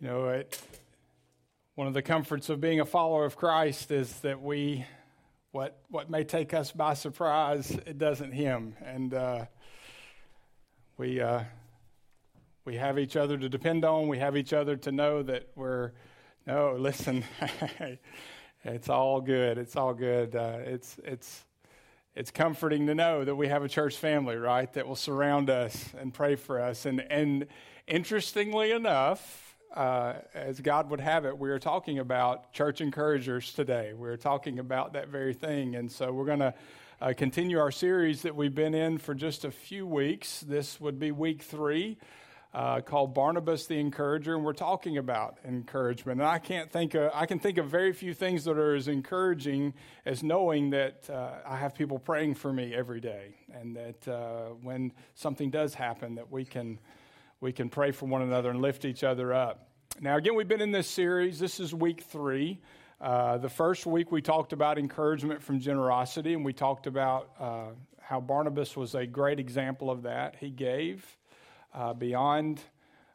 You know, it, one of the comforts of being a follower of Christ is that we, what, what may take us by surprise, it doesn't him. And uh, we, uh, we have each other to depend on. We have each other to know that we're, no, listen, it's all good. It's all good. Uh, it's, it's, it's comforting to know that we have a church family, right, that will surround us and pray for us. And, and interestingly enough, uh, as God would have it, we are talking about church encouragers today. We're talking about that very thing. And so we're going to uh, continue our series that we've been in for just a few weeks. This would be week three. Uh, called Barnabas the Encourager, and we're talking about encouragement. And I can't think of, I can think of very few things that are as encouraging as knowing that uh, I have people praying for me every day, and that uh, when something does happen, that we can we can pray for one another and lift each other up. Now, again, we've been in this series. This is week three. Uh, the first week we talked about encouragement from generosity, and we talked about uh, how Barnabas was a great example of that. He gave uh, beyond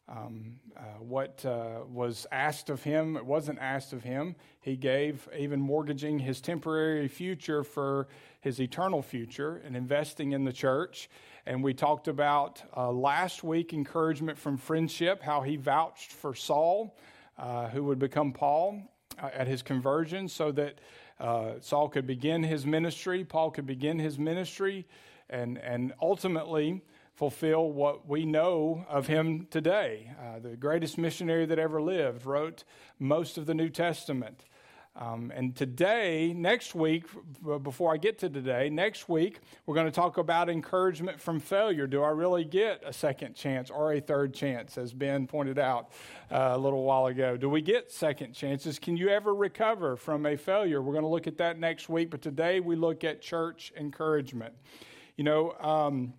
um, uh, what uh, was asked of him. It wasn't asked of him. He gave, even mortgaging his temporary future for his eternal future and investing in the church. And we talked about uh, last week encouragement from friendship, how he vouched for Saul, uh, who would become Paul uh, at his conversion, so that uh, Saul could begin his ministry, Paul could begin his ministry, and, and ultimately fulfill what we know of him today. Uh, the greatest missionary that ever lived wrote most of the New Testament. Um, and today, next week, before I get to today, next week, we're going to talk about encouragement from failure. Do I really get a second chance or a third chance, as Ben pointed out uh, a little while ago? Do we get second chances? Can you ever recover from a failure? We're going to look at that next week, but today we look at church encouragement. You know, um,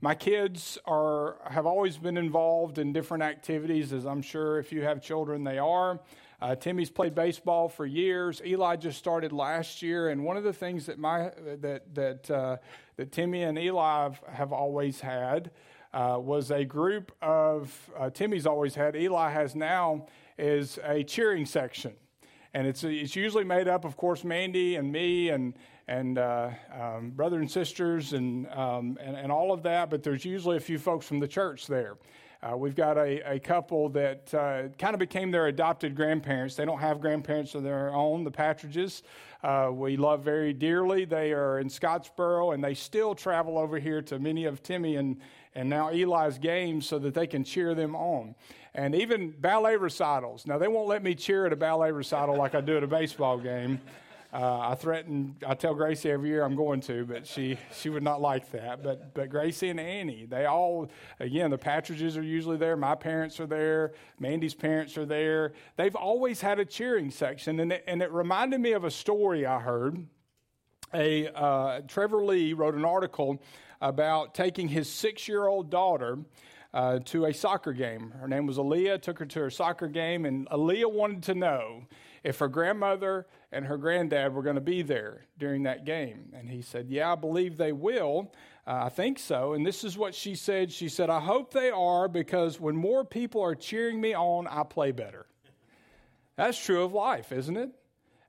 my kids are have always been involved in different activities, as I'm sure if you have children, they are. Uh, Timmy's played baseball for years. Eli just started last year, and one of the things that my that that uh, that Timmy and Eli have, have always had uh, was a group of uh, Timmy's always had. Eli has now is a cheering section, and it's it's usually made up, of course, Mandy and me and and uh, um, brother and sisters and, um, and and all of that. But there's usually a few folks from the church there. Uh, we've got a, a couple that uh, kind of became their adopted grandparents. They don't have grandparents of their own, the Patridges. Uh, we love very dearly. They are in Scottsboro, and they still travel over here to many of Timmy and, and now Eli's games so that they can cheer them on. And even ballet recitals. Now, they won't let me cheer at a ballet recital like I do at a baseball game. Uh, I threaten, I tell Gracie every year I'm going to, but she, she would not like that. But, but Gracie and Annie, they all, again, the Patridges are usually there. My parents are there. Mandy's parents are there. They've always had a cheering section. And it, and it reminded me of a story I heard. A, uh, Trevor Lee wrote an article about taking his six year old daughter uh, to a soccer game. Her name was Aaliyah, took her to her soccer game, and Aaliyah wanted to know if her grandmother and her granddad were going to be there during that game. And he said, Yeah, I believe they will. Uh, I think so. And this is what she said. She said, I hope they are because when more people are cheering me on, I play better. That's true of life, isn't it?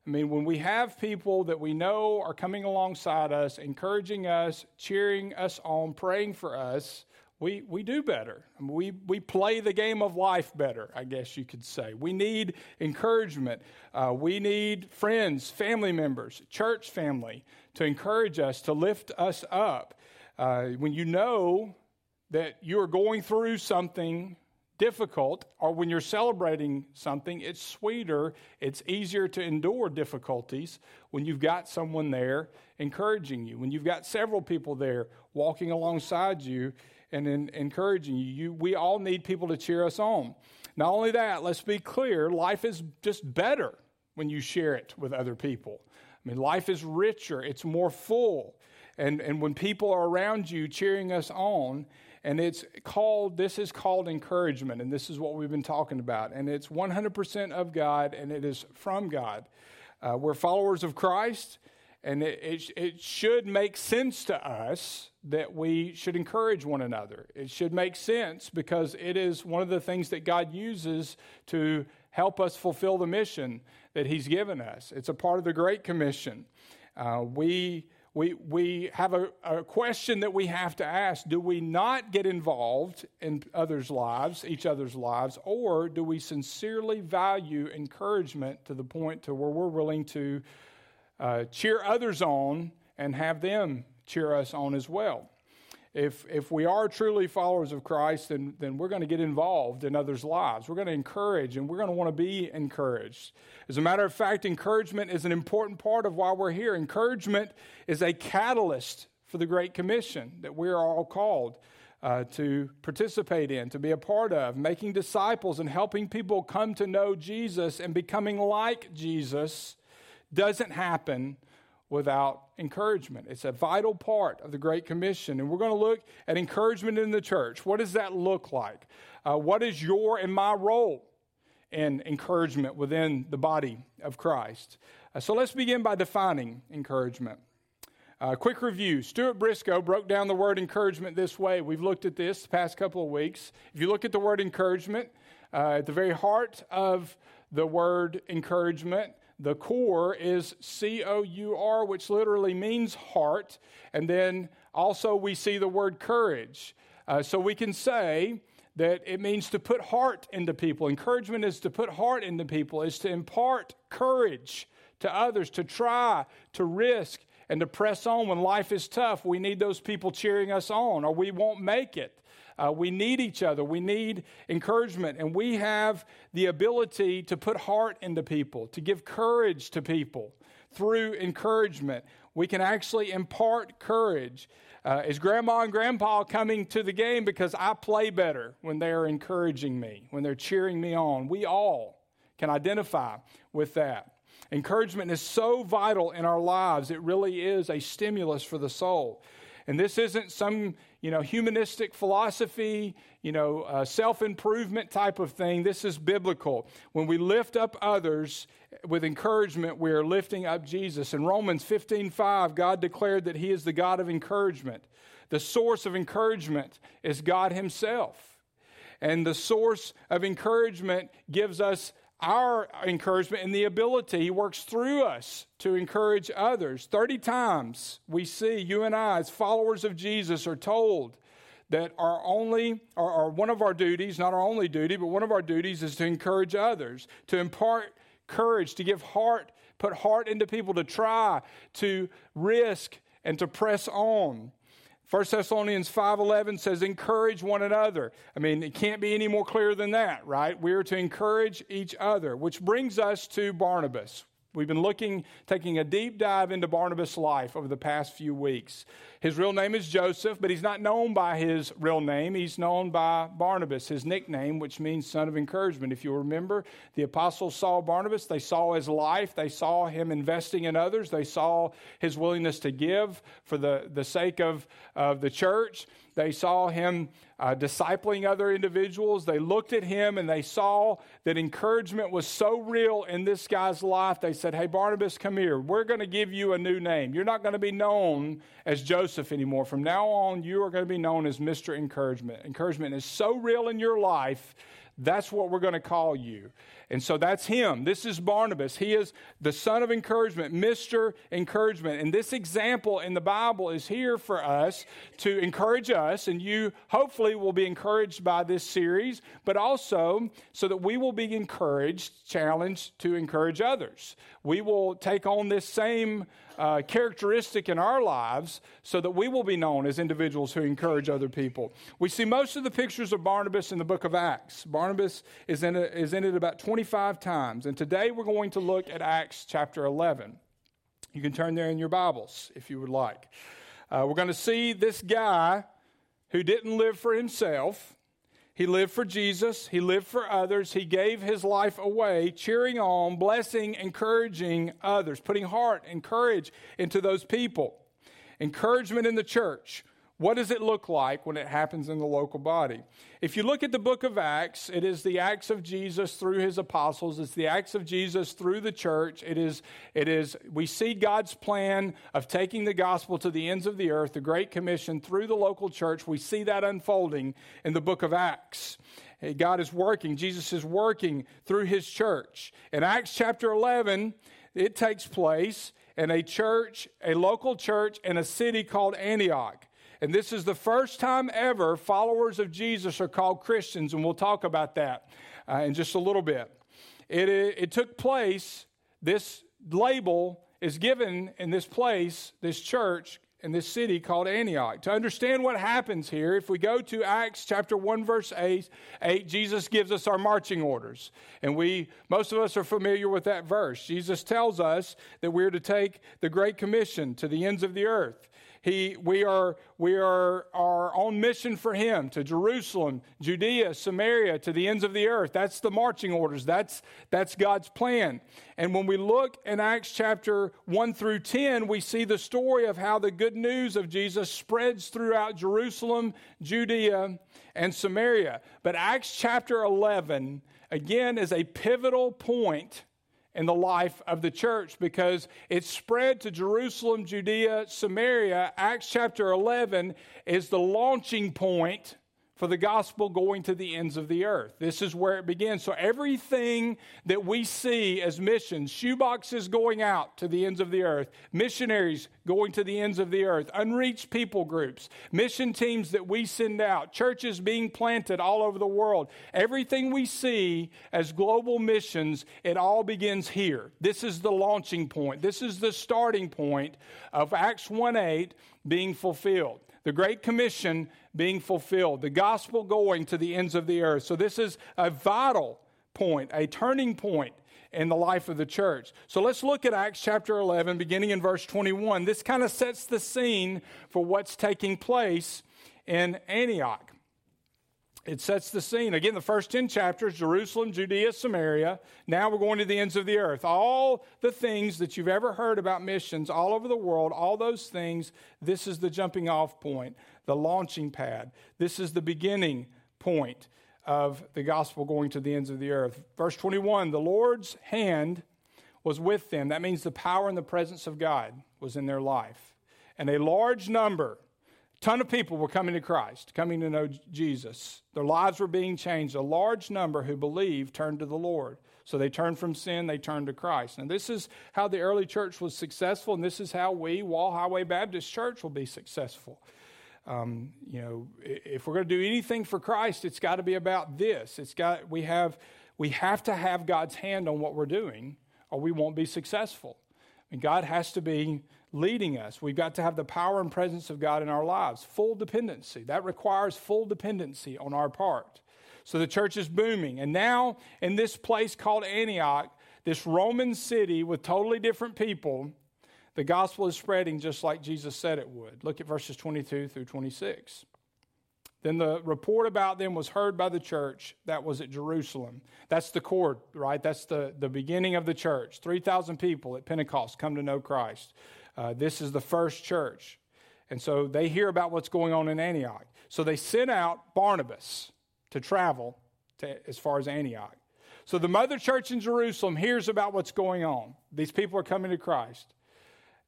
I mean, when we have people that we know are coming alongside us, encouraging us, cheering us on, praying for us, we, we do better. we, we play the game of life better, I guess you could say. We need encouragement. Uh, we need friends, family members, church family to encourage us, to lift us up. Uh, when you know that you are going through something difficult, or when you're celebrating something, it's sweeter, it's easier to endure difficulties when you've got someone there encouraging you, when you've got several people there walking alongside you and in, encouraging you. you. We all need people to cheer us on. Not only that, let's be clear life is just better when you share it with other people. I mean, life is richer, it's more full. And, and when people are around you cheering us on, and it's called, this is called encouragement, and this is what we've been talking about. And it's 100% of God, and it is from God. Uh, we're followers of Christ, And it, it, it, should make sense to us that we should encourage one another. It should make sense because it is one of the things that God uses to help us fulfill the mission that He's given us. It's a part of the Great Commission. Uh, we, we, we have a, a question that we have to ask do we not get involved in others' lives, each other's lives, or do we sincerely value encouragement to the point to where we're willing to uh, cheer others on and have them cheer us on as well. If, if we are truly followers of Christ, then, then we're going to get involved in others' lives. We're going to encourage and we're going to want to be encouraged. As a matter of fact, encouragement is an important part of why we're here. Encouragement is a catalyst for the Great Commission that we're all called uh, to participate in, to be a part of, making disciples and helping people come to know Jesus and becoming like Jesus doesn't happen without encouragement. It's a vital part of the Great Commission. And we're going to look at encouragement in the church. What does that look like? Uh, what is your and my role in encouragement within the body of Christ? Uh, so let's begin by defining encouragement. Uh, quick review Stuart Briscoe broke down the word encouragement this way. We've looked at this the past couple of weeks. If you look at the word encouragement, uh, at the very heart of the word encouragement the core is C O U R, which literally means heart. And then also we see the word courage. Uh, so we can say that it means to put heart into people. Encouragement is to put heart into people, is to impart courage to others, to try, to risk, and to press on when life is tough. We need those people cheering us on, or we won't make it. Uh, we need each other. We need encouragement. And we have the ability to put heart into people, to give courage to people through encouragement. We can actually impart courage. Uh, is grandma and grandpa coming to the game because I play better when they're encouraging me, when they're cheering me on? We all can identify with that. Encouragement is so vital in our lives, it really is a stimulus for the soul. And this isn't some, you know, humanistic philosophy, you know, uh, self improvement type of thing. This is biblical. When we lift up others with encouragement, we are lifting up Jesus. In Romans 15 5, God declared that He is the God of encouragement. The source of encouragement is God Himself. And the source of encouragement gives us our encouragement and the ability. He works through us to encourage others. 30 times we see you and I, as followers of Jesus, are told that our only, or, or one of our duties, not our only duty, but one of our duties is to encourage others, to impart courage, to give heart, put heart into people, to try, to risk, and to press on. 1 Thessalonians 5:11 says encourage one another. I mean, it can't be any more clear than that, right? We are to encourage each other, which brings us to Barnabas. We've been looking, taking a deep dive into Barnabas' life over the past few weeks. His real name is Joseph, but he's not known by his real name. He's known by Barnabas, his nickname, which means son of encouragement. If you remember, the apostles saw Barnabas. They saw his life. They saw him investing in others. They saw his willingness to give for the, the sake of, of the church. They saw him uh, discipling other individuals. They looked at him and they saw that encouragement was so real in this guy's life. They said, Hey, Barnabas, come here. We're going to give you a new name. You're not going to be known as Joseph anymore. From now on, you are going to be known as Mr. Encouragement. Encouragement is so real in your life that's what we're going to call you. And so that's him. This is Barnabas. He is the son of encouragement, Mr. Encouragement. And this example in the Bible is here for us to encourage us. And you hopefully will be encouraged by this series, but also so that we will be encouraged, challenged to encourage others. We will take on this same uh, characteristic in our lives so that we will be known as individuals who encourage other people. We see most of the pictures of Barnabas in the book of Acts. Barnabas is in, it, is in it about 25 times. And today we're going to look at Acts chapter 11. You can turn there in your Bibles if you would like. Uh, we're going to see this guy who didn't live for himself. He lived for Jesus. He lived for others. He gave his life away, cheering on, blessing, encouraging others, putting heart and courage into those people. Encouragement in the church. What does it look like when it happens in the local body? If you look at the book of Acts, it is the acts of Jesus through his apostles. It's the acts of Jesus through the church. It is, it is, we see God's plan of taking the gospel to the ends of the earth, the Great Commission through the local church. We see that unfolding in the book of Acts. God is working, Jesus is working through his church. In Acts chapter 11, it takes place in a church, a local church in a city called Antioch. And this is the first time ever followers of Jesus are called Christians, and we'll talk about that uh, in just a little bit. It, it, it took place, this label is given in this place, this church, in this city called Antioch. To understand what happens here, if we go to Acts chapter 1 verse 8, 8, Jesus gives us our marching orders. And we most of us are familiar with that verse. Jesus tells us that we're to take the great commission to the ends of the earth. He, we are, we are, are on mission for him to Jerusalem, Judea, Samaria, to the ends of the earth. That's the marching orders. That's, that's God's plan. And when we look in Acts chapter 1 through 10, we see the story of how the good news of Jesus spreads throughout Jerusalem, Judea, and Samaria. But Acts chapter 11, again, is a pivotal point in the life of the church because it spread to Jerusalem, Judea, Samaria. Acts chapter 11 is the launching point for the gospel going to the ends of the earth. This is where it begins. So everything that we see as missions, shoeboxes going out to the ends of the earth, missionaries going to the ends of the earth, unreached people groups, mission teams that we send out, churches being planted all over the world. Everything we see as global missions, it all begins here. This is the launching point. This is the starting point of Acts 1 8 being fulfilled the Great Commission being fulfilled, the gospel going to the ends of the earth. So, this is a vital point, a turning point in the life of the church. So, let's look at Acts chapter 11, beginning in verse 21. This kind of sets the scene for what's taking place in Antioch it sets the scene. Again, the first 10 chapters Jerusalem, Judea, Samaria. Now we're going to the ends of the earth. All the things that you've ever heard about missions all over the world, all those things, this is the jumping off point, the launching pad. This is the beginning point of the gospel going to the ends of the earth. Verse 21 the Lord's hand was with them. That means the power and the presence of God was in their life. And a large number, ton of people were coming to Christ, coming to know Jesus. Their lives were being changed. A large number who believed turned to the Lord. So they turned from sin, they turned to Christ. And this is how the early church was successful, and this is how we, Wall Highway Baptist Church, will be successful. Um, you know, if we're going to do anything for Christ, it's got to be about this. It's got we have we have to have God's hand on what we're doing, or we won't be successful. Mean, God has to be leading us. We've got to have the power and presence of God in our lives. Full dependency. That requires full dependency on our part. So the church is booming. And now, in this place called Antioch, this Roman city with totally different people, the gospel is spreading just like Jesus said it would. Look at verses 22 through 26. Then the report about them was heard by the church that was at Jerusalem. That's the cord, right? That's the, the beginning of the church. 3,000 people at Pentecost come to know Christ. Uh, this is the first church. And so they hear about what's going on in Antioch. So they sent out Barnabas to travel to, as far as Antioch. So the mother church in Jerusalem hears about what's going on. These people are coming to Christ.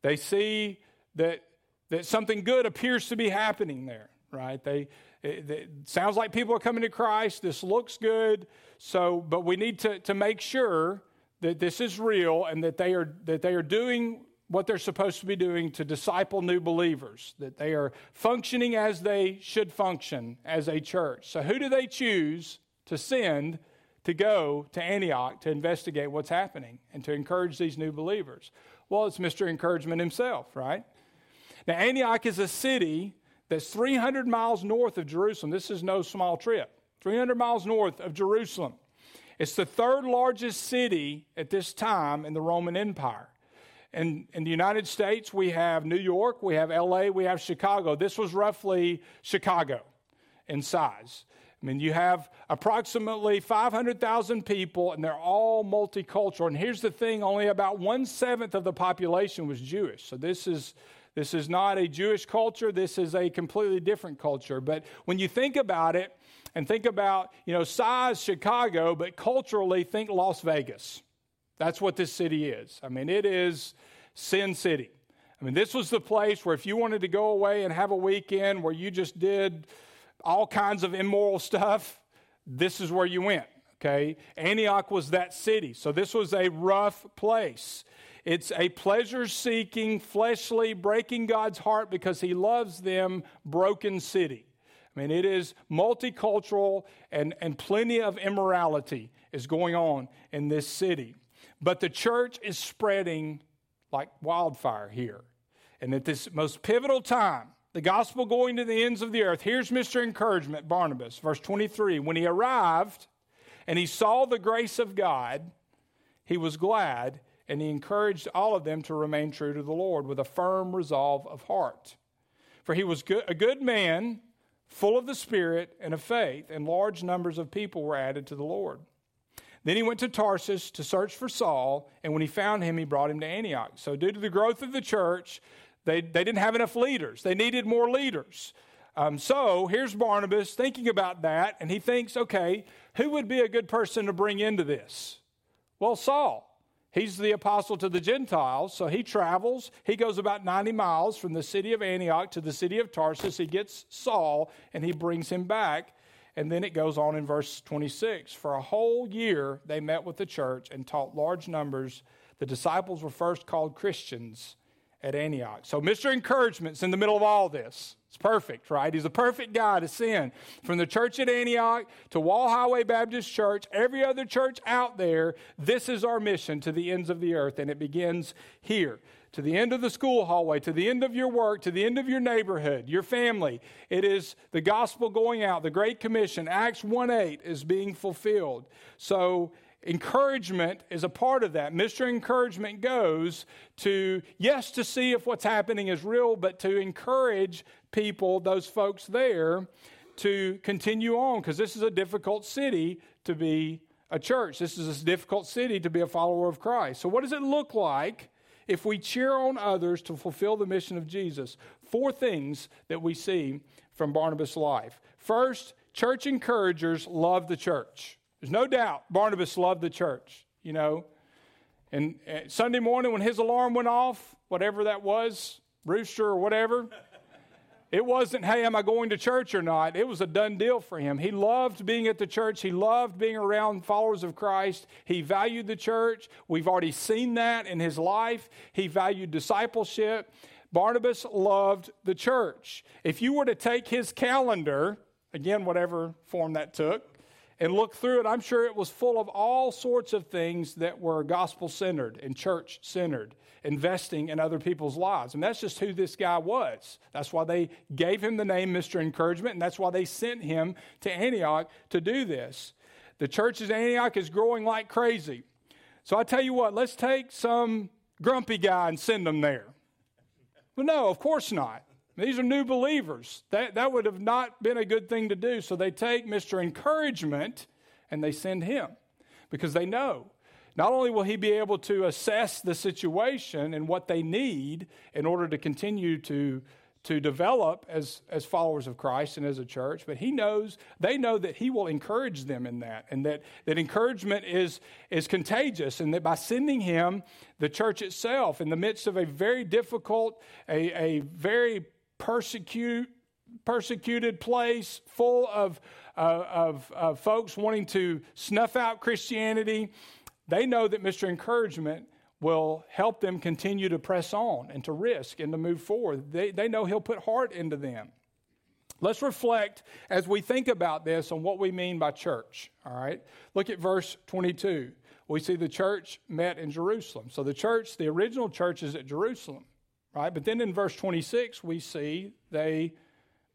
They see that, that something good appears to be happening there, right? They, it, it, sounds like people are coming to Christ. This looks good. So, but we need to, to make sure that this is real and that they are, that they are doing what they're supposed to be doing to disciple new believers, that they are functioning as they should function as a church. So, who do they choose to send to go to Antioch to investigate what's happening and to encourage these new believers? Well, it's Mr. Encouragement himself, right? Now, Antioch is a city that's 300 miles north of Jerusalem. This is no small trip. 300 miles north of Jerusalem. It's the third largest city at this time in the Roman Empire. In, in the United States, we have New York, we have LA, we have Chicago. This was roughly Chicago in size. I mean, you have approximately 500,000 people, and they're all multicultural. And here's the thing only about one seventh of the population was Jewish. So this is, This is not a Jewish culture. This is a completely different culture. But when you think about it, and think about, you know, size Chicago, but culturally think Las Vegas. That's what this city is. I mean, it is Sin City. I mean, this was the place where if you wanted to go away and have a weekend where you just did all kinds of immoral stuff, this is where you went. Okay? Antioch was that city. So this was a rough place. It's a pleasure seeking, fleshly, breaking God's heart because he loves them, broken city. I mean, it is multicultural and, and plenty of immorality is going on in this city. But the church is spreading like wildfire here. And at this most pivotal time, the gospel going to the ends of the earth, here's Mr. Encouragement, Barnabas, verse 23. When he arrived and he saw the grace of God, he was glad and he encouraged all of them to remain true to the Lord with a firm resolve of heart. For he was good, a good man full of the Spirit and of faith, and large numbers of people were added to the Lord. Then he went to Tarsus to search for Saul, and when he found him, he brought him to Antioch. So, due to the growth of the church, they, they didn't have enough leaders. They needed more leaders. Um, so, here's Barnabas thinking about that, and he thinks, okay, who would be a good person to bring into this? Well, Saul. He's the apostle to the Gentiles, so he travels. He goes about 90 miles from the city of Antioch to the city of Tarsus. He gets Saul and he brings him back. And then it goes on in verse 26. For a whole year they met with the church and taught large numbers. The disciples were first called Christians at Antioch. So, Mr. Encouragement's in the middle of all this. It's perfect, right? He's a perfect guy to send. From the church at Antioch to Wall Highway Baptist Church, every other church out there, this is our mission to the ends of the earth, and it begins here. To the end of the school hallway, to the end of your work, to the end of your neighborhood, your family. It is the gospel going out. The Great Commission, Acts 1 8, is being fulfilled. So encouragement is a part of that. Mr. Encouragement goes to, yes, to see if what's happening is real, but to encourage people, those folks there, to continue on because this is a difficult city to be a church. This is a difficult city to be a follower of Christ. So, what does it look like if we cheer on others to fulfill the mission of Jesus? Four things that we see from Barnabas' life. First, church encouragers love the church. There's no doubt Barnabas loved the church, you know. And Sunday morning when his alarm went off, whatever that was, rooster or whatever, it wasn't, hey, am I going to church or not? It was a done deal for him. He loved being at the church. He loved being around followers of Christ. He valued the church. We've already seen that in his life. He valued discipleship. Barnabas loved the church. If you were to take his calendar, again, whatever form that took, and look through it, I'm sure it was full of all sorts of things that were gospel centered and church centered, investing in other people's lives. And that's just who this guy was. That's why they gave him the name Mr. Encouragement, and that's why they sent him to Antioch to do this. The church at Antioch is growing like crazy. So I tell you what, let's take some grumpy guy and send him there. Well, no, of course not. These are new believers. That, that would have not been a good thing to do. So they take Mr. Encouragement and they send him because they know not only will he be able to assess the situation and what they need in order to continue to, to develop as, as followers of Christ and as a church, but he knows, they know that he will encourage them in that and that, that encouragement is, is contagious and that by sending him, the church itself, in the midst of a very difficult, a, a very persecute, persecuted place full of, uh, of, of folks wanting to snuff out Christianity, they know that Mr. Encouragement will help them continue to press on and to risk and to move forward. They, they know he'll put heart into them. Let's reflect as we think about this on what we mean by church. All right. Look at verse 22. We see the church met in Jerusalem. So the church, the original church is at Jerusalem right? But then in verse 26, we see they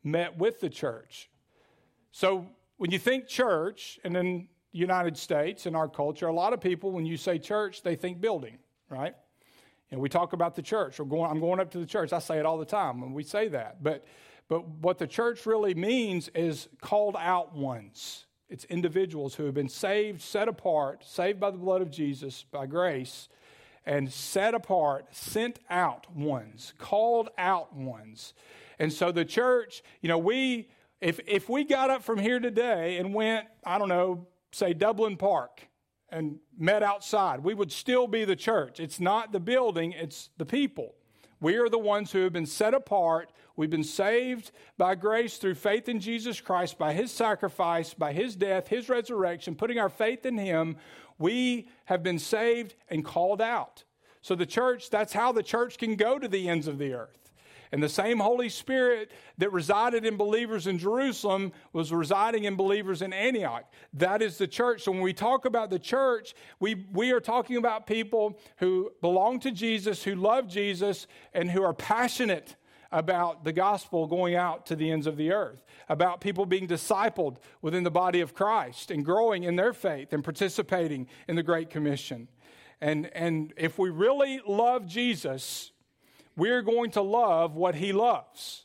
met with the church. So when you think church, and in the United States, in our culture, a lot of people, when you say church, they think building, right? And we talk about the church. We're going, I'm going up to the church. I say it all the time when we say that. But, but what the church really means is called out ones. It's individuals who have been saved, set apart, saved by the blood of Jesus, by grace, and set apart, sent out ones, called out ones. And so the church, you know, we, if, if we got up from here today and went, I don't know, say Dublin Park and met outside, we would still be the church. It's not the building, it's the people. We are the ones who have been set apart. We've been saved by grace through faith in Jesus Christ, by his sacrifice, by his death, his resurrection, putting our faith in him we have been saved and called out. So the church, that's how the church can go to the ends of the earth. And the same Holy Spirit that resided in believers in Jerusalem was residing in believers in Antioch. That is the church. So when we talk about the church, we, we are talking about people who belong to Jesus, who love Jesus, and who are passionate about the gospel going out to the ends of the earth, about people being discipled within the body of Christ and growing in their faith and participating in the Great Commission. And, and if we really love Jesus, we're going to love what he loves.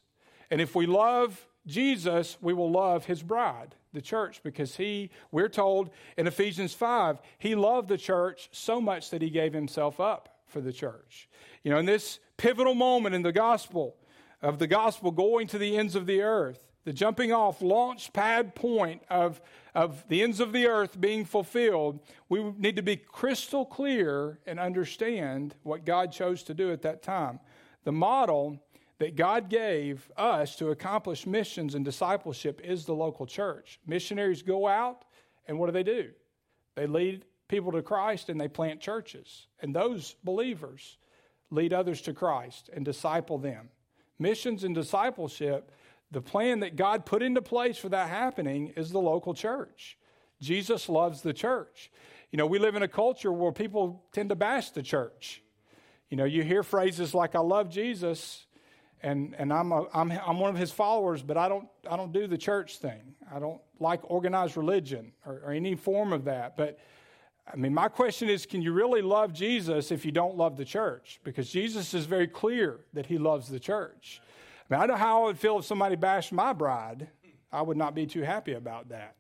And if we love Jesus, we will love his bride, the church, because he, we're told in Ephesians 5, he loved the church so much that he gave himself up for the church. You know, in this pivotal moment in the gospel, of the gospel going to the ends of the earth, the jumping off launch pad point of, of the ends of the earth being fulfilled, we need to be crystal clear and understand what God chose to do at that time. The model that God gave us to accomplish missions and discipleship is the local church. Missionaries go out, and what do they do? They lead people to Christ and they plant churches. And those believers lead others to Christ and disciple them missions and discipleship, the plan that God put into place for that happening is the local church. Jesus loves the church. You know, we live in a culture where people tend to bash the church. You know, you hear phrases like, I love Jesus and, and I'm, a, I'm, I'm one of his followers, but I don't, I don't do the church thing. I don't like organized religion or, or any form of that. But I mean, my question is can you really love Jesus if you don't love the church? Because Jesus is very clear that he loves the church. I mean, I know how I would feel if somebody bashed my bride. I would not be too happy about that.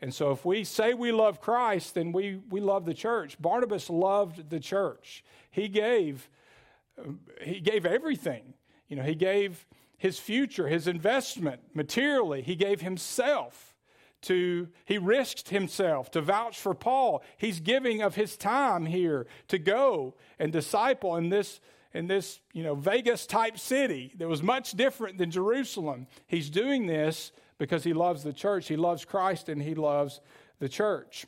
And so, if we say we love Christ, then we, we love the church. Barnabas loved the church. He gave, he gave everything. You know, he gave his future, his investment materially, he gave himself to he risked himself to vouch for Paul. He's giving of his time here to go and disciple in this in this, you know, Vegas type city that was much different than Jerusalem. He's doing this because he loves the church. He loves Christ and he loves the church.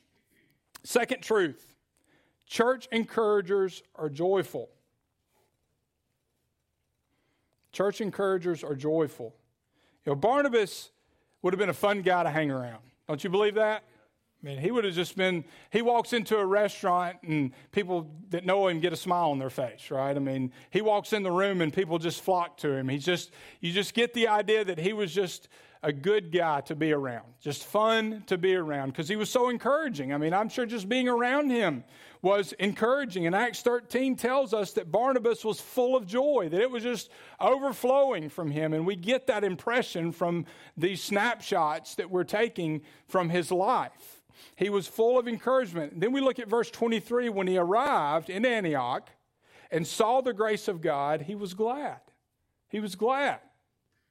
Second truth. Church encouragers are joyful. Church encouragers are joyful. You know, Barnabas would have been a fun guy to hang around. Don't you believe that? I mean, he would have just been, he walks into a restaurant and people that know him get a smile on their face, right? I mean, he walks in the room and people just flock to him. He's just, you just get the idea that he was just a good guy to be around, just fun to be around because he was so encouraging. I mean, I'm sure just being around him was encouraging. And Acts 13 tells us that Barnabas was full of joy, that it was just overflowing from him. And we get that impression from these snapshots that we're taking from his life. He was full of encouragement. Then we look at verse 23 when he arrived in Antioch and saw the grace of God, he was glad. He was glad.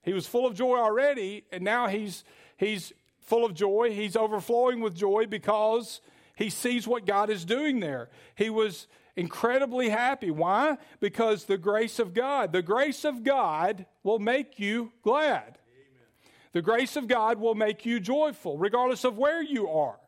He was full of joy already, and now he's, he's full of joy. He's overflowing with joy because he sees what God is doing there. He was incredibly happy. Why? Because the grace of God. The grace of God will make you glad. The grace of God will make you joyful, regardless of where you are.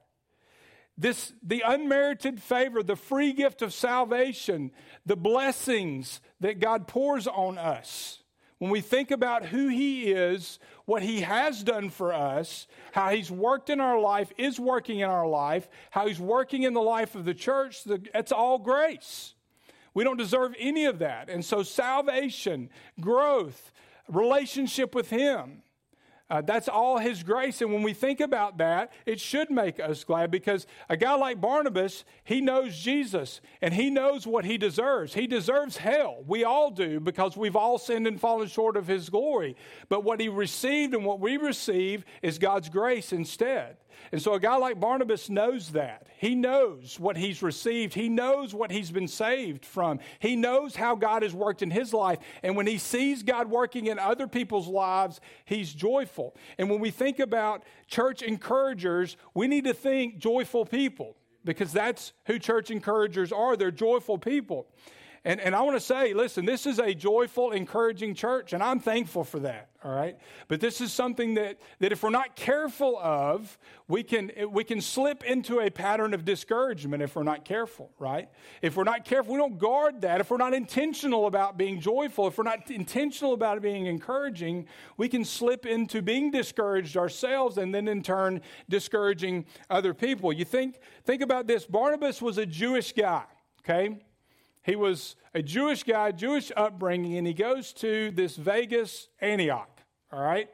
This, the unmerited favor, the free gift of salvation, the blessings that God pours on us when we think about who He is, what He has done for us, how He's worked in our life, is working in our life, how He's working in the life of the church, it's all grace. We don't deserve any of that. And so, salvation, growth, relationship with Him, Uh, that's all His grace. And when we think about that, it should make us glad because a guy like Barnabas, he knows Jesus and he knows what he deserves. He deserves hell. We all do because we've all sinned and fallen short of His glory. But what he received and what we receive is God's grace instead. And so a guy like Barnabas knows that. He knows what he's received. He knows what he's been saved from. He knows how God has worked in his life. And when he sees God working in other people's lives, he's joyful. And when we think about church encouragers, we need to think joyful people because that's who church encouragers are. They're joyful people. And, and I want to say, listen, this is a joyful, encouraging church, and I'm thankful for that, all right? But this is something that, that if we're not careful of, we can, we can slip into a pattern of discouragement if we're not careful, right? If we're not careful, we don't guard that. If we're not intentional about being joyful, if we're not intentional about being encouraging, we can slip into being discouraged ourselves and then in turn discouraging other people. You think, think about this Barnabas was a Jewish guy, okay? He was a Jewish guy, Jewish upbringing, and he goes to this Vegas, Antioch, all right?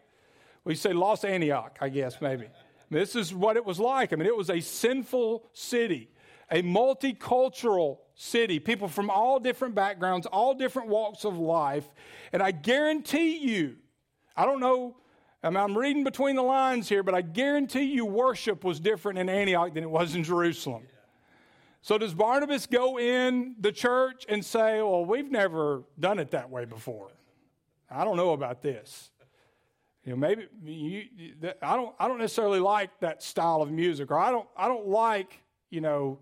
We say Los Antioch, I guess, maybe. This is what it was like. I mean, it was a sinful city, a multicultural city, people from all different backgrounds, all different walks of life. And I guarantee you, I don't know, I mean, I'm reading between the lines here, but I guarantee you worship was different in Antioch than it was in Jerusalem. So, does Barnabas go in the church and say, Well, we've never done it that way before? I don't know about this. You know, maybe you, I don't. I don't necessarily like that style of music, or I don't. I don't like you know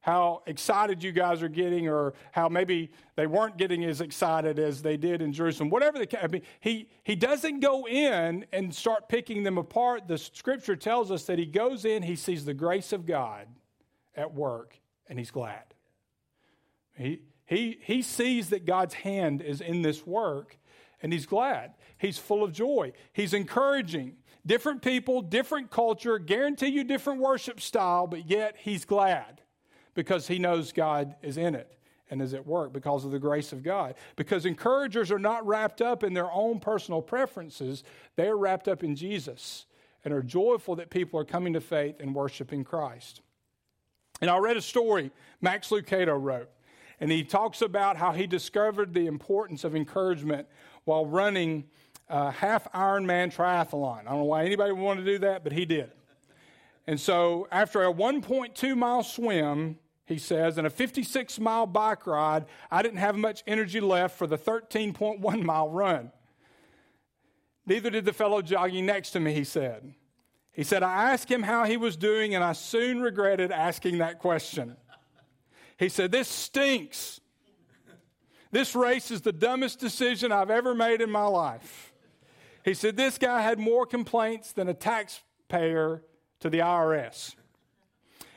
how excited you guys are getting, or how maybe they weren't getting as excited as they did in Jerusalem. Whatever the I mean, he he doesn't go in and start picking them apart. The Scripture tells us that he goes in, he sees the grace of God at work, and he's glad. He, he, he sees that God's hand is in this work and he's glad. He's full of joy. He's encouraging. Different people, different culture, guarantee you different worship style, but yet he's glad because he knows God is in it and is at work because of the grace of God. Because encouragers are not wrapped up in their own personal preferences, they are wrapped up in Jesus and are joyful that people are coming to faith and worshiping Christ. And I read a story Max Lucado wrote, and he talks about how he discovered the importance of encouragement while running a half Ironman triathlon. I don't know why anybody would want to do that, but he did. And so, after a 1.2 mile swim, he says, and a 56 mile bike ride, I didn't have much energy left for the 13.1 mile run. Neither did the fellow jogging next to me, he said. He said, I asked him how he was doing, and I soon regretted asking that question. He said, This stinks. This race is the dumbest decision I've ever made in my life. He said, This guy had more complaints than a taxpayer to the IRS.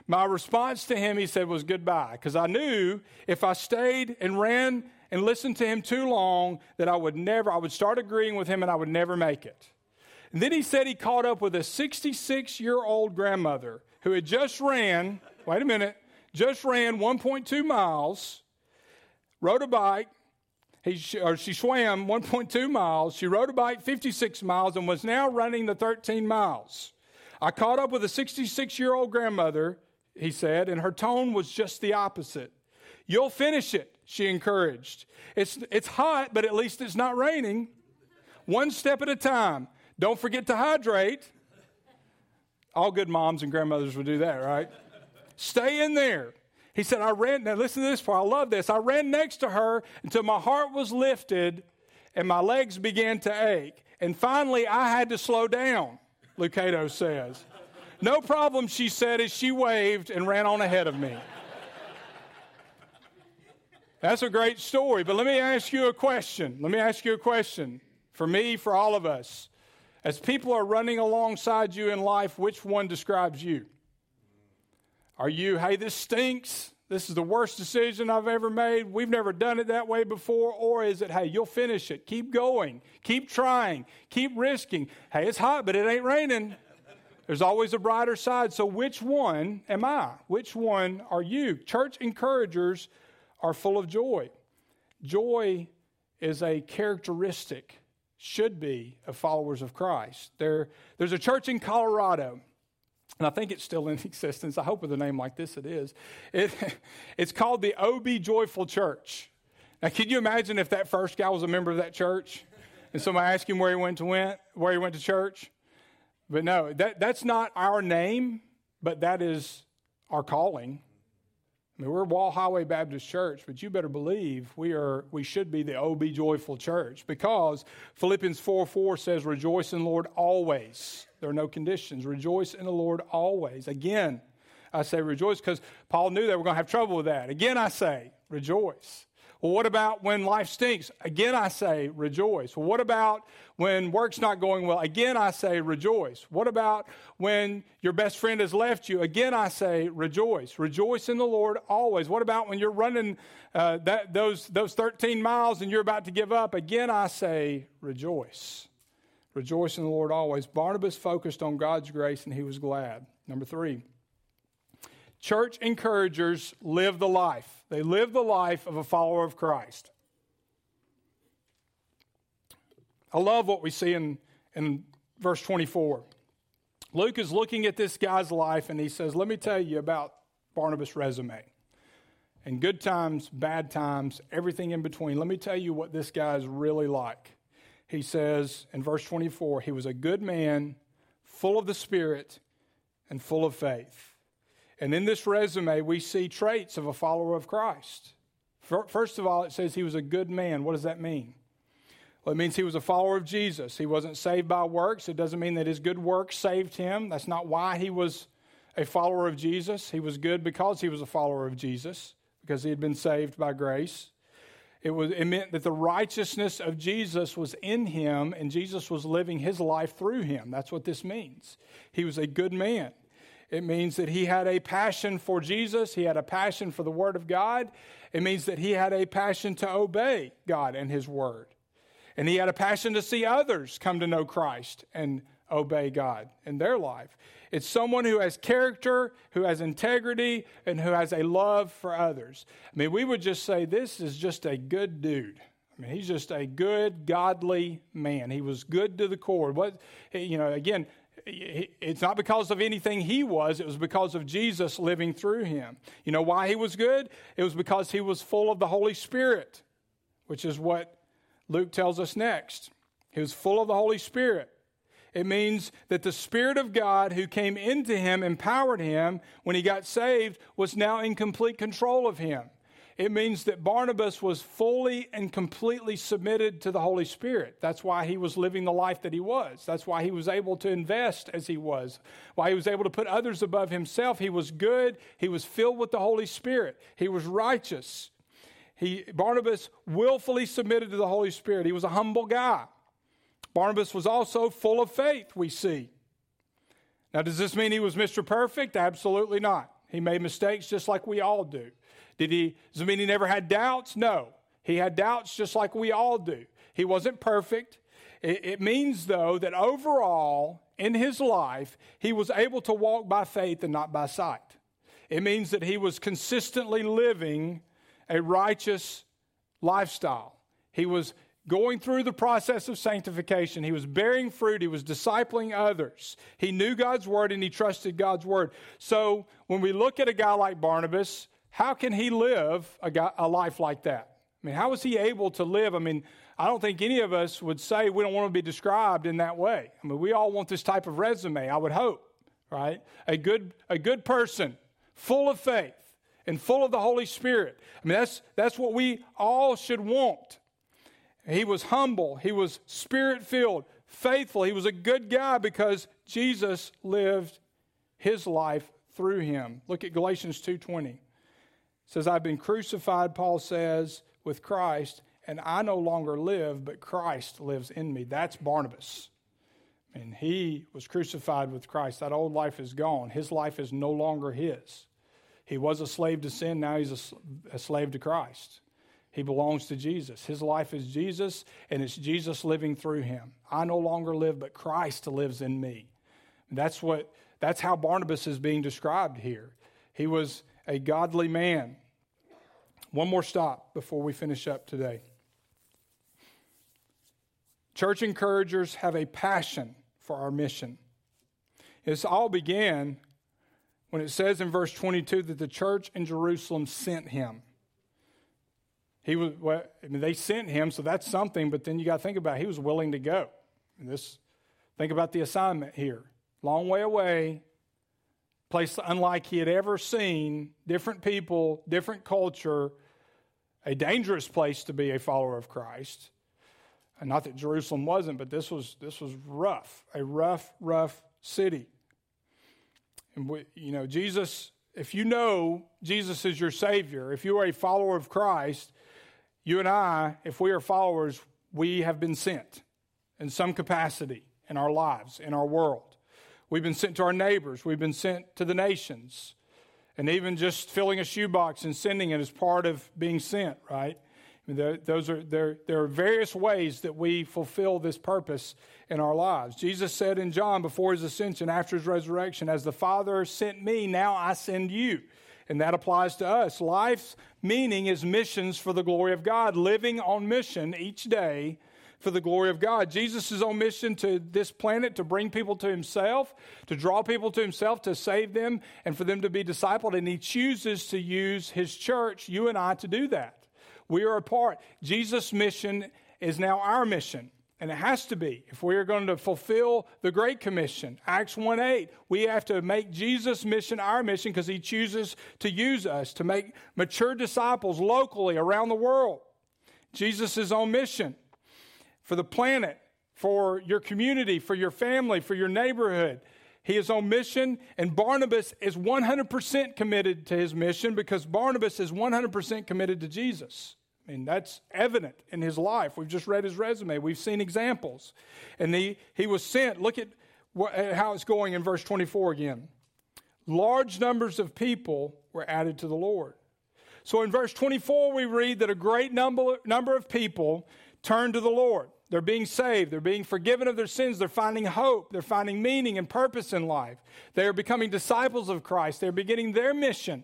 My response to him, he said, was goodbye, because I knew if I stayed and ran and listened to him too long, that I would never, I would start agreeing with him and I would never make it. And then he said he caught up with a 66 year old grandmother who had just ran, wait a minute, just ran 1.2 miles, rode a bike. He, or she swam 1.2 miles. She rode a bike 56 miles and was now running the 13 miles. I caught up with a 66 year old grandmother, he said, and her tone was just the opposite. You'll finish it, she encouraged. It's, it's hot, but at least it's not raining. One step at a time. Don't forget to hydrate. All good moms and grandmothers would do that, right? Stay in there. He said, I ran, now listen to this part. I love this. I ran next to her until my heart was lifted and my legs began to ache. And finally, I had to slow down, Lucado says. No problem, she said as she waved and ran on ahead of me. That's a great story, but let me ask you a question. Let me ask you a question for me, for all of us. As people are running alongside you in life, which one describes you? Are you, hey, this stinks? This is the worst decision I've ever made. We've never done it that way before. Or is it, hey, you'll finish it. Keep going. Keep trying. Keep risking. Hey, it's hot, but it ain't raining. There's always a brighter side. So, which one am I? Which one are you? Church encouragers are full of joy. Joy is a characteristic should be of followers of Christ. There, there's a church in Colorado, and I think it's still in existence. I hope with a name like this it is. It, it's called the OB Joyful Church. Now, can you imagine if that first guy was a member of that church? And somebody asked him where he went to went, where he went to church? But no, that, that's not our name, but that is our calling. I mean, we're Wall Highway Baptist Church, but you better believe we are we should be the OB Joyful Church because Philippians 4 4 says, Rejoice in the Lord always. There are no conditions. Rejoice in the Lord always. Again, I say rejoice because Paul knew they were going to have trouble with that. Again, I say rejoice. Well, what about when life stinks? Again, I say rejoice. Well, what about when work's not going well? Again, I say rejoice. What about when your best friend has left you? Again, I say rejoice. Rejoice in the Lord always. What about when you're running uh, that, those, those 13 miles and you're about to give up? Again, I say rejoice. Rejoice in the Lord always. Barnabas focused on God's grace and he was glad. Number three, church encouragers live the life. They live the life of a follower of Christ. I love what we see in, in verse 24. Luke is looking at this guy's life and he says, Let me tell you about Barnabas' resume. And good times, bad times, everything in between. Let me tell you what this guy is really like. He says in verse 24, he was a good man, full of the Spirit, and full of faith. And in this resume, we see traits of a follower of Christ. First of all, it says he was a good man. What does that mean? Well, it means he was a follower of Jesus. He wasn't saved by works. It doesn't mean that his good works saved him. That's not why he was a follower of Jesus. He was good because he was a follower of Jesus, because he had been saved by grace. It, was, it meant that the righteousness of Jesus was in him, and Jesus was living his life through him. That's what this means. He was a good man. It means that he had a passion for Jesus, he had a passion for the Word of God. It means that he had a passion to obey God and his Word. And he had a passion to see others come to know Christ and obey God in their life. It's someone who has character, who has integrity, and who has a love for others. I mean, we would just say this is just a good dude. I mean, he's just a good, godly man. He was good to the core. What, you know, again, it's not because of anything he was, it was because of Jesus living through him. You know why he was good? It was because he was full of the Holy Spirit, which is what Luke tells us next. He was full of the Holy Spirit. It means that the Spirit of God who came into him, empowered him when he got saved, was now in complete control of him. It means that Barnabas was fully and completely submitted to the Holy Spirit. That's why he was living the life that he was. That's why he was able to invest as he was. Why he was able to put others above himself. He was good. He was filled with the Holy Spirit. He was righteous. He, Barnabas willfully submitted to the Holy Spirit. He was a humble guy. Barnabas was also full of faith, we see. Now, does this mean he was Mr. Perfect? Absolutely not. He made mistakes just like we all do. Did he, does it mean he never had doubts? No. He had doubts just like we all do. He wasn't perfect. It, it means, though, that overall in his life, he was able to walk by faith and not by sight. It means that he was consistently living a righteous lifestyle. He was going through the process of sanctification. He was bearing fruit. He was discipling others. He knew God's word and he trusted God's word. So when we look at a guy like Barnabas, how can he live a, a life like that? I mean, how was he able to live? I mean, I don't think any of us would say we don't want to be described in that way. I mean, we all want this type of resume, I would hope, right? A good, a good person, full of faith and full of the Holy Spirit. I mean, that's, that's what we all should want. He was humble, he was spirit filled, faithful. He was a good guy because Jesus lived his life through him. Look at Galatians 2:20 says, I've been crucified, Paul says, with Christ, and I no longer live, but Christ lives in me. That's Barnabas. And he was crucified with Christ. That old life is gone. His life is no longer his. He was a slave to sin, now he's a, a slave to Christ. He belongs to Jesus. His life is Jesus, and it's Jesus living through him. I no longer live, but Christ lives in me. That's what that's how Barnabas is being described here. He was a godly man. One more stop before we finish up today. Church encouragers have a passion for our mission. This all began when it says in verse 22 that the church in Jerusalem sent him. He was, well, I mean, they sent him, so that's something, but then you got to think about it. he was willing to go. And this, think about the assignment here. Long way away, place unlike he had ever seen, different people, different culture, a dangerous place to be a follower of Christ. And not that Jerusalem wasn't, but this was this was rough, a rough, rough city. And we, you know, Jesus, if you know Jesus is your Savior, if you are a follower of Christ, you and I, if we are followers, we have been sent in some capacity in our lives, in our world. We've been sent to our neighbors, we've been sent to the nations. And even just filling a shoebox and sending it is part of being sent, right? I There, those are, there, there are various ways that we fulfill this purpose in our lives. Jesus said in John before his ascension, after his resurrection, As the Father sent me, now I send you. And that applies to us. Life's meaning is missions for the glory of God, living on mission each day for the glory of God. Jesus is on mission to this planet to bring people to himself, to draw people to himself, to save them, and for them to be discipled. And he chooses to use his church, you and I, to do that. We are a part. Jesus' mission is now our mission. And it has to be. If we are going to fulfill the Great Commission, Acts 1 8, we have to make Jesus' mission our mission because he chooses to use us to make mature disciples locally around the world. Jesus is on mission for the planet, for your community, for your family, for your neighborhood. He is on mission, and Barnabas is 100% committed to his mission because Barnabas is 100% committed to Jesus. I mean, that's evident in his life. We've just read his resume, we've seen examples. And he, he was sent. Look at how it's going in verse 24 again. Large numbers of people were added to the Lord. So in verse 24, we read that a great number, number of people turned to the Lord. They're being saved. They're being forgiven of their sins. They're finding hope. They're finding meaning and purpose in life. They are becoming disciples of Christ. They're beginning their mission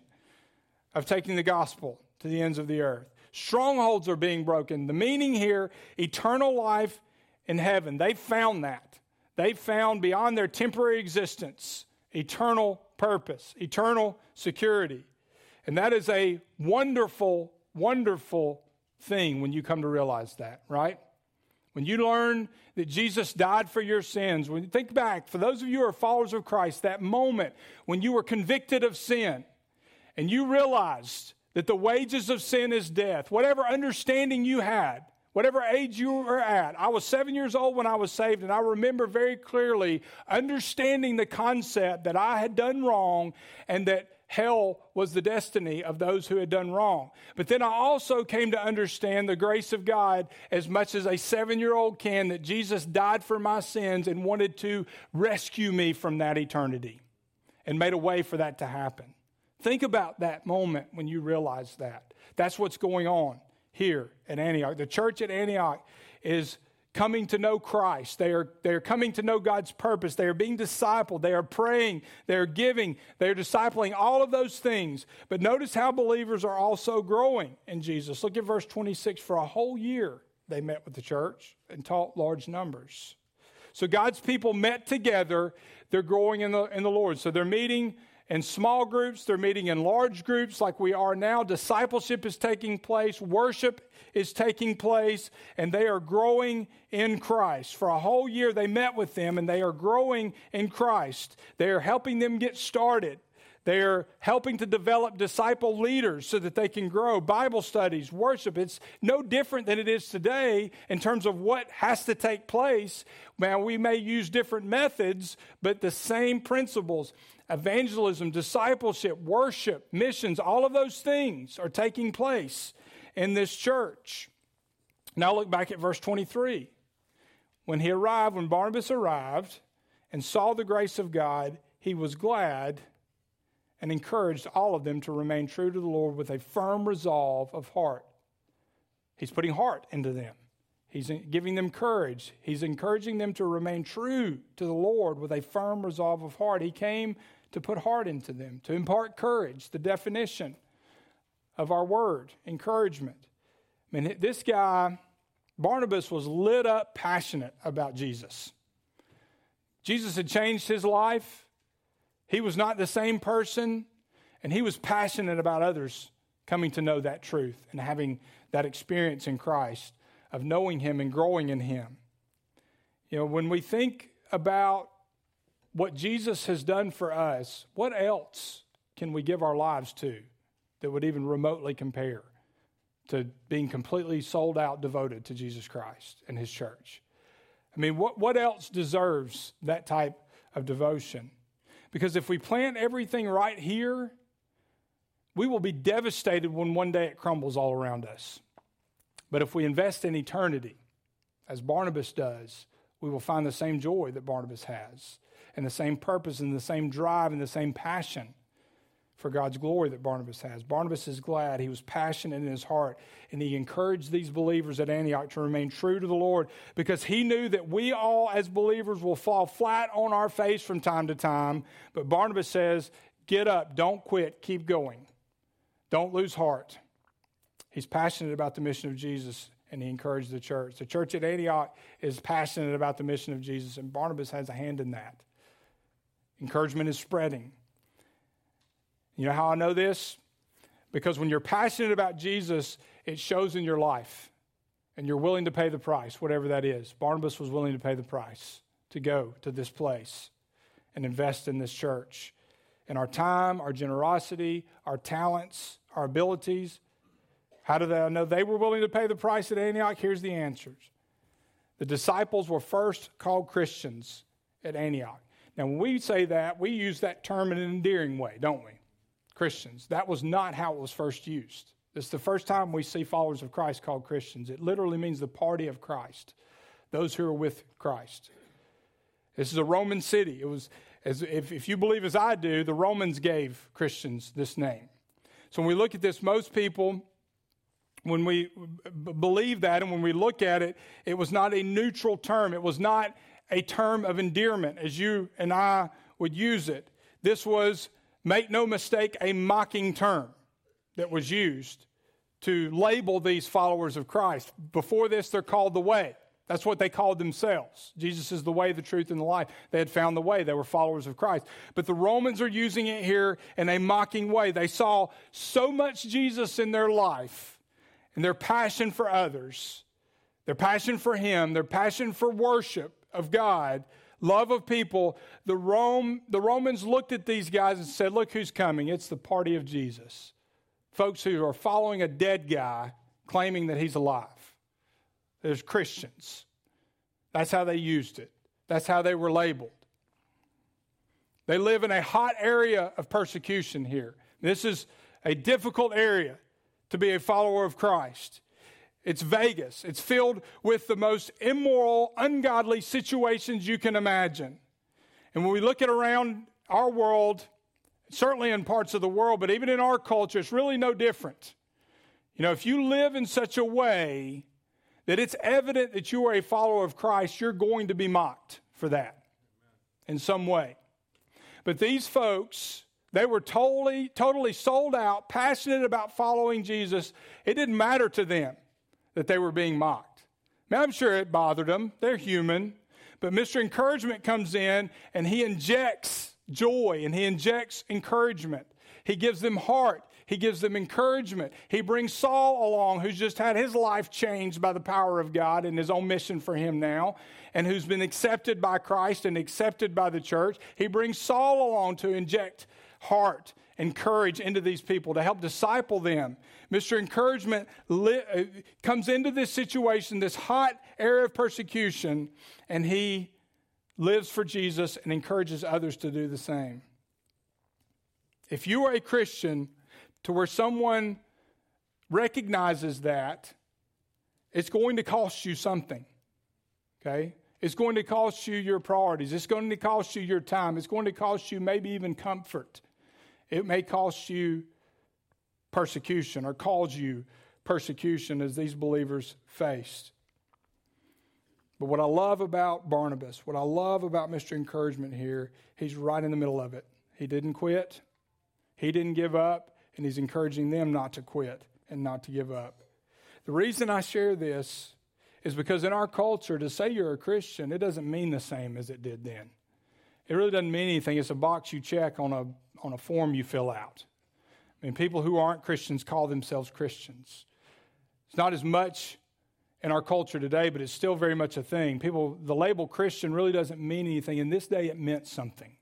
of taking the gospel to the ends of the earth. Strongholds are being broken. The meaning here, eternal life in heaven. They found that. They found beyond their temporary existence eternal purpose, eternal security. And that is a wonderful, wonderful thing when you come to realize that, right? When you learn that Jesus died for your sins, when you think back, for those of you who are followers of Christ, that moment when you were convicted of sin and you realized that the wages of sin is death. Whatever understanding you had, whatever age you were at. I was seven years old when I was saved, and I remember very clearly understanding the concept that I had done wrong and that hell was the destiny of those who had done wrong. But then I also came to understand the grace of God as much as a seven year old can, that Jesus died for my sins and wanted to rescue me from that eternity and made a way for that to happen. Think about that moment when you realize that. That's what's going on here at Antioch. The church at Antioch is coming to know Christ. They are, they are coming to know God's purpose. They are being discipled. They are praying. They are giving. They are discipling, all of those things. But notice how believers are also growing in Jesus. Look at verse 26. For a whole year, they met with the church and taught large numbers. So God's people met together. They're growing in the, in the Lord. So they're meeting in small groups, they're meeting in large groups like we are now. Discipleship is taking place, worship is taking place, and they are growing in Christ. For a whole year, they met with them and they are growing in Christ. They are helping them get started. They are helping to develop disciple leaders so that they can grow. Bible studies, worship. It's no different than it is today in terms of what has to take place. Now, we may use different methods, but the same principles evangelism, discipleship, worship, missions, all of those things are taking place in this church. Now look back at verse 23. When he arrived, when Barnabas arrived and saw the grace of God, he was glad and encouraged all of them to remain true to the Lord with a firm resolve of heart. He's putting heart into them. He's giving them courage. He's encouraging them to remain true to the Lord with a firm resolve of heart. He came to put heart into them, to impart courage, the definition of our word, encouragement. I mean, this guy Barnabas was lit up, passionate about Jesus. Jesus had changed his life. He was not the same person, and he was passionate about others coming to know that truth and having that experience in Christ of knowing him and growing in him. You know, when we think about what Jesus has done for us, what else can we give our lives to that would even remotely compare to being completely sold out, devoted to Jesus Christ and his church? I mean, what, what else deserves that type of devotion? Because if we plant everything right here, we will be devastated when one day it crumbles all around us. But if we invest in eternity, as Barnabas does, we will find the same joy that Barnabas has, and the same purpose, and the same drive, and the same passion for God's glory that Barnabas has. Barnabas is glad. He was passionate in his heart, and he encouraged these believers at Antioch to remain true to the Lord because he knew that we all, as believers, will fall flat on our face from time to time. But Barnabas says, Get up, don't quit, keep going, don't lose heart. He's passionate about the mission of Jesus and he encouraged the church. The church at Antioch is passionate about the mission of Jesus, and Barnabas has a hand in that. Encouragement is spreading. You know how I know this? Because when you're passionate about Jesus, it shows in your life, and you're willing to pay the price, whatever that is. Barnabas was willing to pay the price to go to this place and invest in this church. And our time, our generosity, our talents, our abilities. How do they know they were willing to pay the price at Antioch? Here's the answers. The disciples were first called Christians at Antioch. Now, when we say that, we use that term in an endearing way, don't we? Christians. That was not how it was first used. It's the first time we see followers of Christ called Christians. It literally means the party of Christ, those who are with Christ. This is a Roman city. It was, as if, if you believe as I do, the Romans gave Christians this name. So when we look at this, most people, when we b- believe that and when we look at it, it was not a neutral term. It was not a term of endearment as you and I would use it. This was Make no mistake, a mocking term that was used to label these followers of Christ. Before this, they're called the way. That's what they called themselves. Jesus is the way, the truth, and the life. They had found the way. They were followers of Christ. But the Romans are using it here in a mocking way. They saw so much Jesus in their life and their passion for others, their passion for Him, their passion for worship of God love of people, the, Rome, the Romans looked at these guys and said, Look who's coming. It's the party of Jesus. Folks who are following a dead guy claiming that he's alive. There's Christians. That's how they used it, that's how they were labeled. They live in a hot area of persecution here. This is a difficult area to be a follower of Christ. It's Vegas. It's filled with the most immoral, ungodly situations you can imagine. And when we look at around our world, certainly in parts of the world, but even in our culture, it's really no different. You know, if you live in such a way that it's evident that you are a follower of Christ, you're going to be mocked for that in some way. But these folks, they were totally, totally sold out, passionate about following Jesus. It didn't matter to them that they were being mocked. Now, I'm sure it bothered them. They're human. But Mr. Encouragement comes in and he injects joy and he injects encouragement. He gives them heart. He gives them encouragement. He brings Saul along, who's just had his life changed by the power of God and his own mission for him now, and who's been accepted by Christ and accepted by the church. He brings Saul along to inject heart and courage into these people to help disciple them. Mr. Encouragement li- uh, comes into this situation, this hot area of persecution, and he lives for Jesus and encourages others to do the same. If you are a Christian to where someone recognizes that, it's going to cost you something. Okay? It's going to cost you your priorities. It's going to cost you your time. It's going to cost you maybe even comfort. It may cost you persecution or cause you persecution as these believers faced. But what I love about Barnabas, what I love about Mr. Encouragement here, he's right in the middle of it. He didn't quit, he didn't give up, and he's encouraging them not to quit and not to give up. The reason I share this is because in our culture, to say you're a Christian, it doesn't mean the same as it did then. It really doesn't mean anything. It's a box you check on a, on a form you fill out. I mean, people who aren't Christians call themselves Christians. It's not as much in our culture today, but it's still very much a thing. People, the label Christian really doesn't mean anything. In this day, it meant something.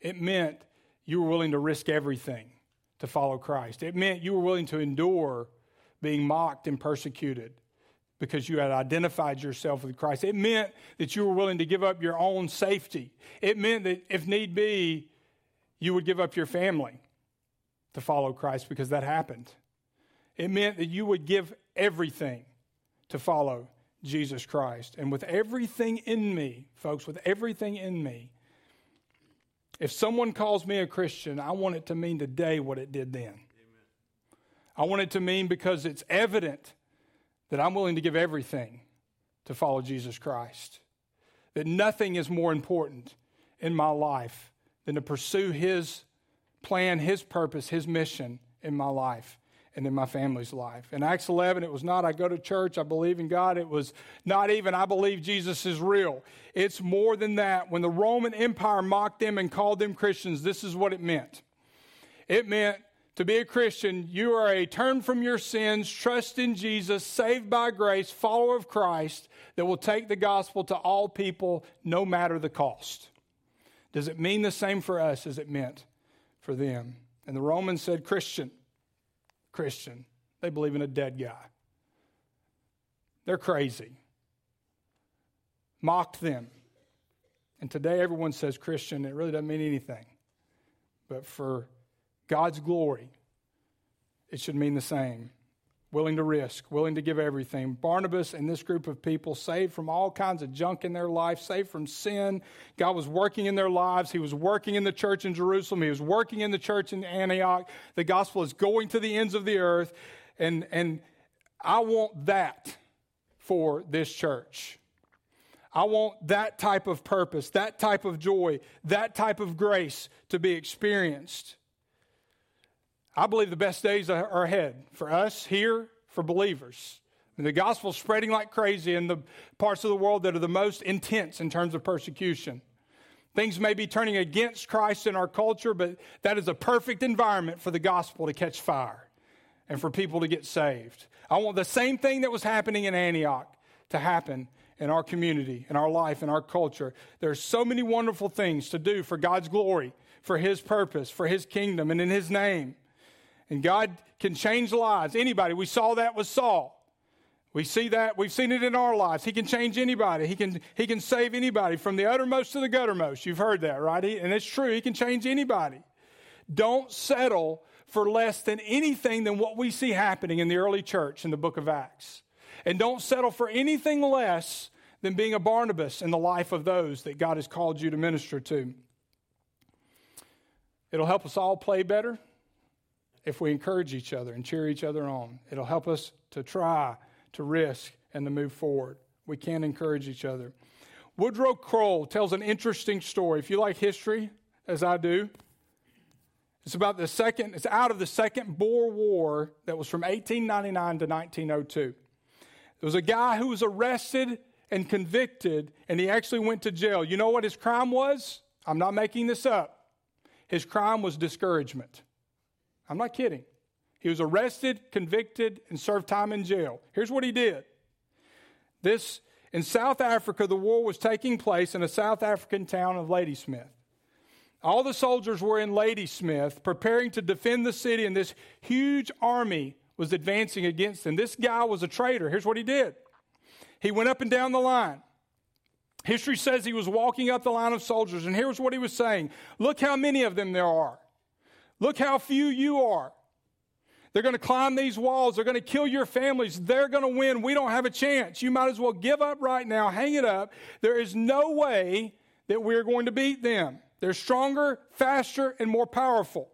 It meant you were willing to risk everything to follow Christ. It meant you were willing to endure being mocked and persecuted because you had identified yourself with Christ. It meant that you were willing to give up your own safety. It meant that if need be, you would give up your family to follow Christ because that happened. It meant that you would give everything to follow Jesus Christ. And with everything in me, folks, with everything in me, if someone calls me a Christian, I want it to mean today what it did then. Amen. I want it to mean because it's evident that I'm willing to give everything to follow Jesus Christ. That nothing is more important in my life than to pursue His plan, His purpose, His mission in my life and in my family's life. In Acts 11, it was not, I go to church, I believe in God. It was not even, I believe Jesus is real. It's more than that. When the Roman Empire mocked them and called them Christians, this is what it meant it meant to be a Christian, you are a turn from your sins, trust in Jesus, saved by grace, follower of Christ that will take the gospel to all people no matter the cost. Does it mean the same for us as it meant for them? And the Romans said, Christian, Christian. They believe in a dead guy. They're crazy. Mocked them. And today everyone says Christian. It really doesn't mean anything. But for God's glory, it should mean the same. Willing to risk, willing to give everything. Barnabas and this group of people, saved from all kinds of junk in their life, saved from sin. God was working in their lives. He was working in the church in Jerusalem. He was working in the church in Antioch. The gospel is going to the ends of the earth. And, and I want that for this church. I want that type of purpose, that type of joy, that type of grace to be experienced. I believe the best days are ahead for us here, for believers. And the gospel's spreading like crazy in the parts of the world that are the most intense in terms of persecution. Things may be turning against Christ in our culture, but that is a perfect environment for the gospel to catch fire and for people to get saved. I want the same thing that was happening in Antioch to happen in our community, in our life, in our culture. There's so many wonderful things to do for God's glory, for His purpose, for His kingdom, and in His name. And God can change lives. Anybody. We saw that with Saul. We see that. We've seen it in our lives. He can change anybody. He can, he can save anybody from the uttermost to the guttermost. You've heard that, right? and it's true. He can change anybody. Don't settle for less than anything than what we see happening in the early church in the book of Acts. And don't settle for anything less than being a Barnabas in the life of those that God has called you to minister to. It'll help us all play better if we encourage each other and cheer each other on. It'll help us to try, to risk, and to move forward. We can encourage each other. Woodrow Kroll tells an interesting story. If you like history, as I do, it's about the second, it's out of the Second Boer War that was from 1899 to 1902. There was a guy who was arrested and convicted, and he actually went to jail. You know what his crime was? I'm not making this up. His crime was discouragement. I'm not kidding. He was arrested, convicted, and served time in jail. Here's what he did. This in South Africa, the war was taking place in a South African town of Ladysmith. All the soldiers were in Ladysmith preparing to defend the city, and this huge army was advancing against them. This guy was a traitor. Here's what he did he went up and down the line. History says he was walking up the line of soldiers, and here's what he was saying Look how many of them there are. Look how few you are. They're going to climb these walls. They're going to kill your families. They're going to win. We don't have a chance. You might as well give up right now. Hang it up. There is no way that we're going to beat them. They're stronger, faster, and more powerful.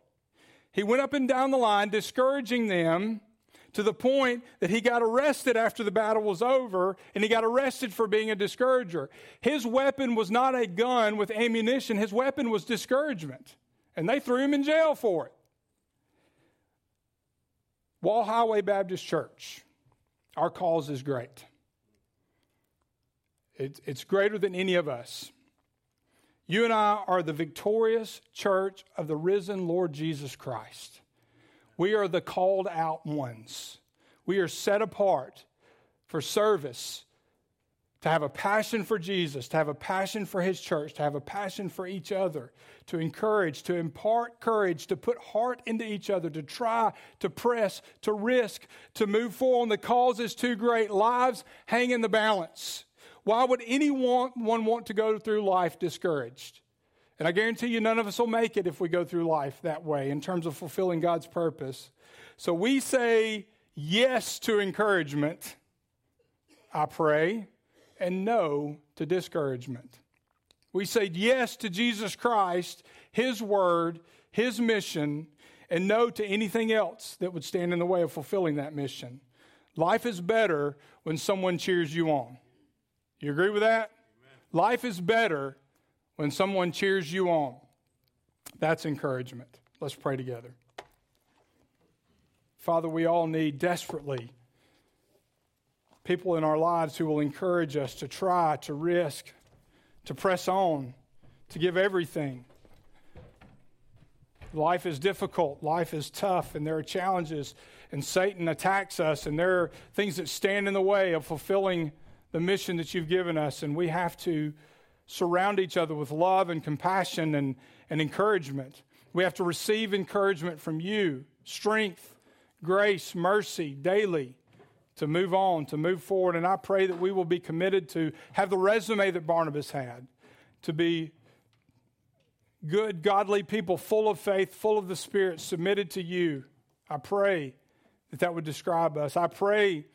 He went up and down the line, discouraging them to the point that he got arrested after the battle was over, and he got arrested for being a discourager. His weapon was not a gun with ammunition, his weapon was discouragement and they threw him in jail for it. Wall Highway Baptist Church, our cause is great. It, it's greater than any of us. You and I are the victorious church of the risen Lord Jesus Christ. We are the called out ones. We are set apart for service, to have a passion for Jesus, to have a passion for his church, to have a passion for each other, to encourage, to impart courage, to put heart into each other, to try, to press, to risk, to move forward. The cause is too great. Lives hang in the balance. Why would anyone want to go through life discouraged? And I guarantee you, none of us will make it if we go through life that way in terms of fulfilling God's purpose. So we say yes to encouragement, I pray, and no to discouragement. We say yes to Jesus Christ, His Word, His mission, and no to anything else that would stand in the way of fulfilling that mission. Life is better when someone cheers you on. You agree with that? Amen. Life is better when someone cheers you on. That's encouragement. Let's pray together. Father, we all need desperately people in our lives who will encourage us to try, to risk, to press on, to give everything. Life is difficult, life is tough, and there are challenges, and Satan attacks us, and there are things that stand in the way of fulfilling the mission that you've given us, and we have to surround each other with love and compassion and, and encouragement. We have to receive encouragement from you, strength, grace, mercy daily to move on, to move forward. And I pray that we will be committed to have the resume that Barnabas had, to be good, godly people, full of faith, full of the Spirit, submitted to you. I pray that that would describe us. I pray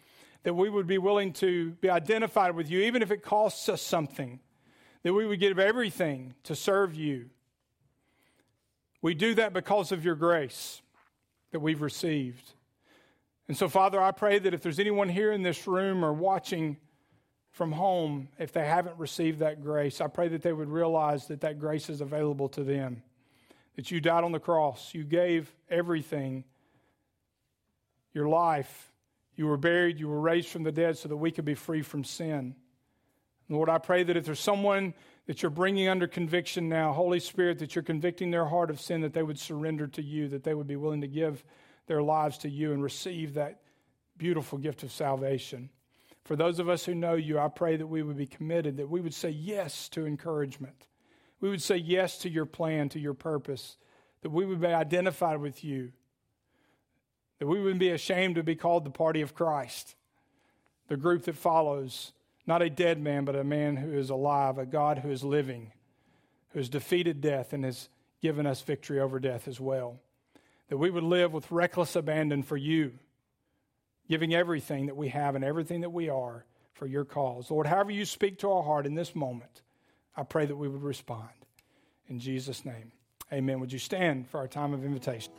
that we would be willing to be identified with you, even if it costs us something, that we would give everything to serve you. We do that because of your grace that we've received. And so, Father, I pray that if there's anyone here in this room or watching from home, if they haven't received that grace, I pray that they would realize that that grace is available to them. That you died on the cross, you gave everything, your life, you were buried, you were raised from the dead so that we could be free from sin. Lord, I pray that if there's someone that you're bringing under conviction now, Holy Spirit, that you're convicting their heart of sin, that they would surrender to you, that they would be willing to give their lives to you and receive that beautiful gift of salvation. For those of us who know you, I pray that we would be committed, that we would say yes to encouragement. We would say yes to your plan, to your purpose, that we would be identified with you, that we wouldn't be ashamed to be called the party of Christ, the group that follows not a dead man, but a man who is alive, a God who is living, who has defeated death and has given us victory over death as well that we would live with reckless abandon for you, giving everything that we have and everything that we are for your cause. Lord, however you speak to our heart in this moment, I pray that we would respond. In Jesus' name, amen. Would you stand for our time of invitation?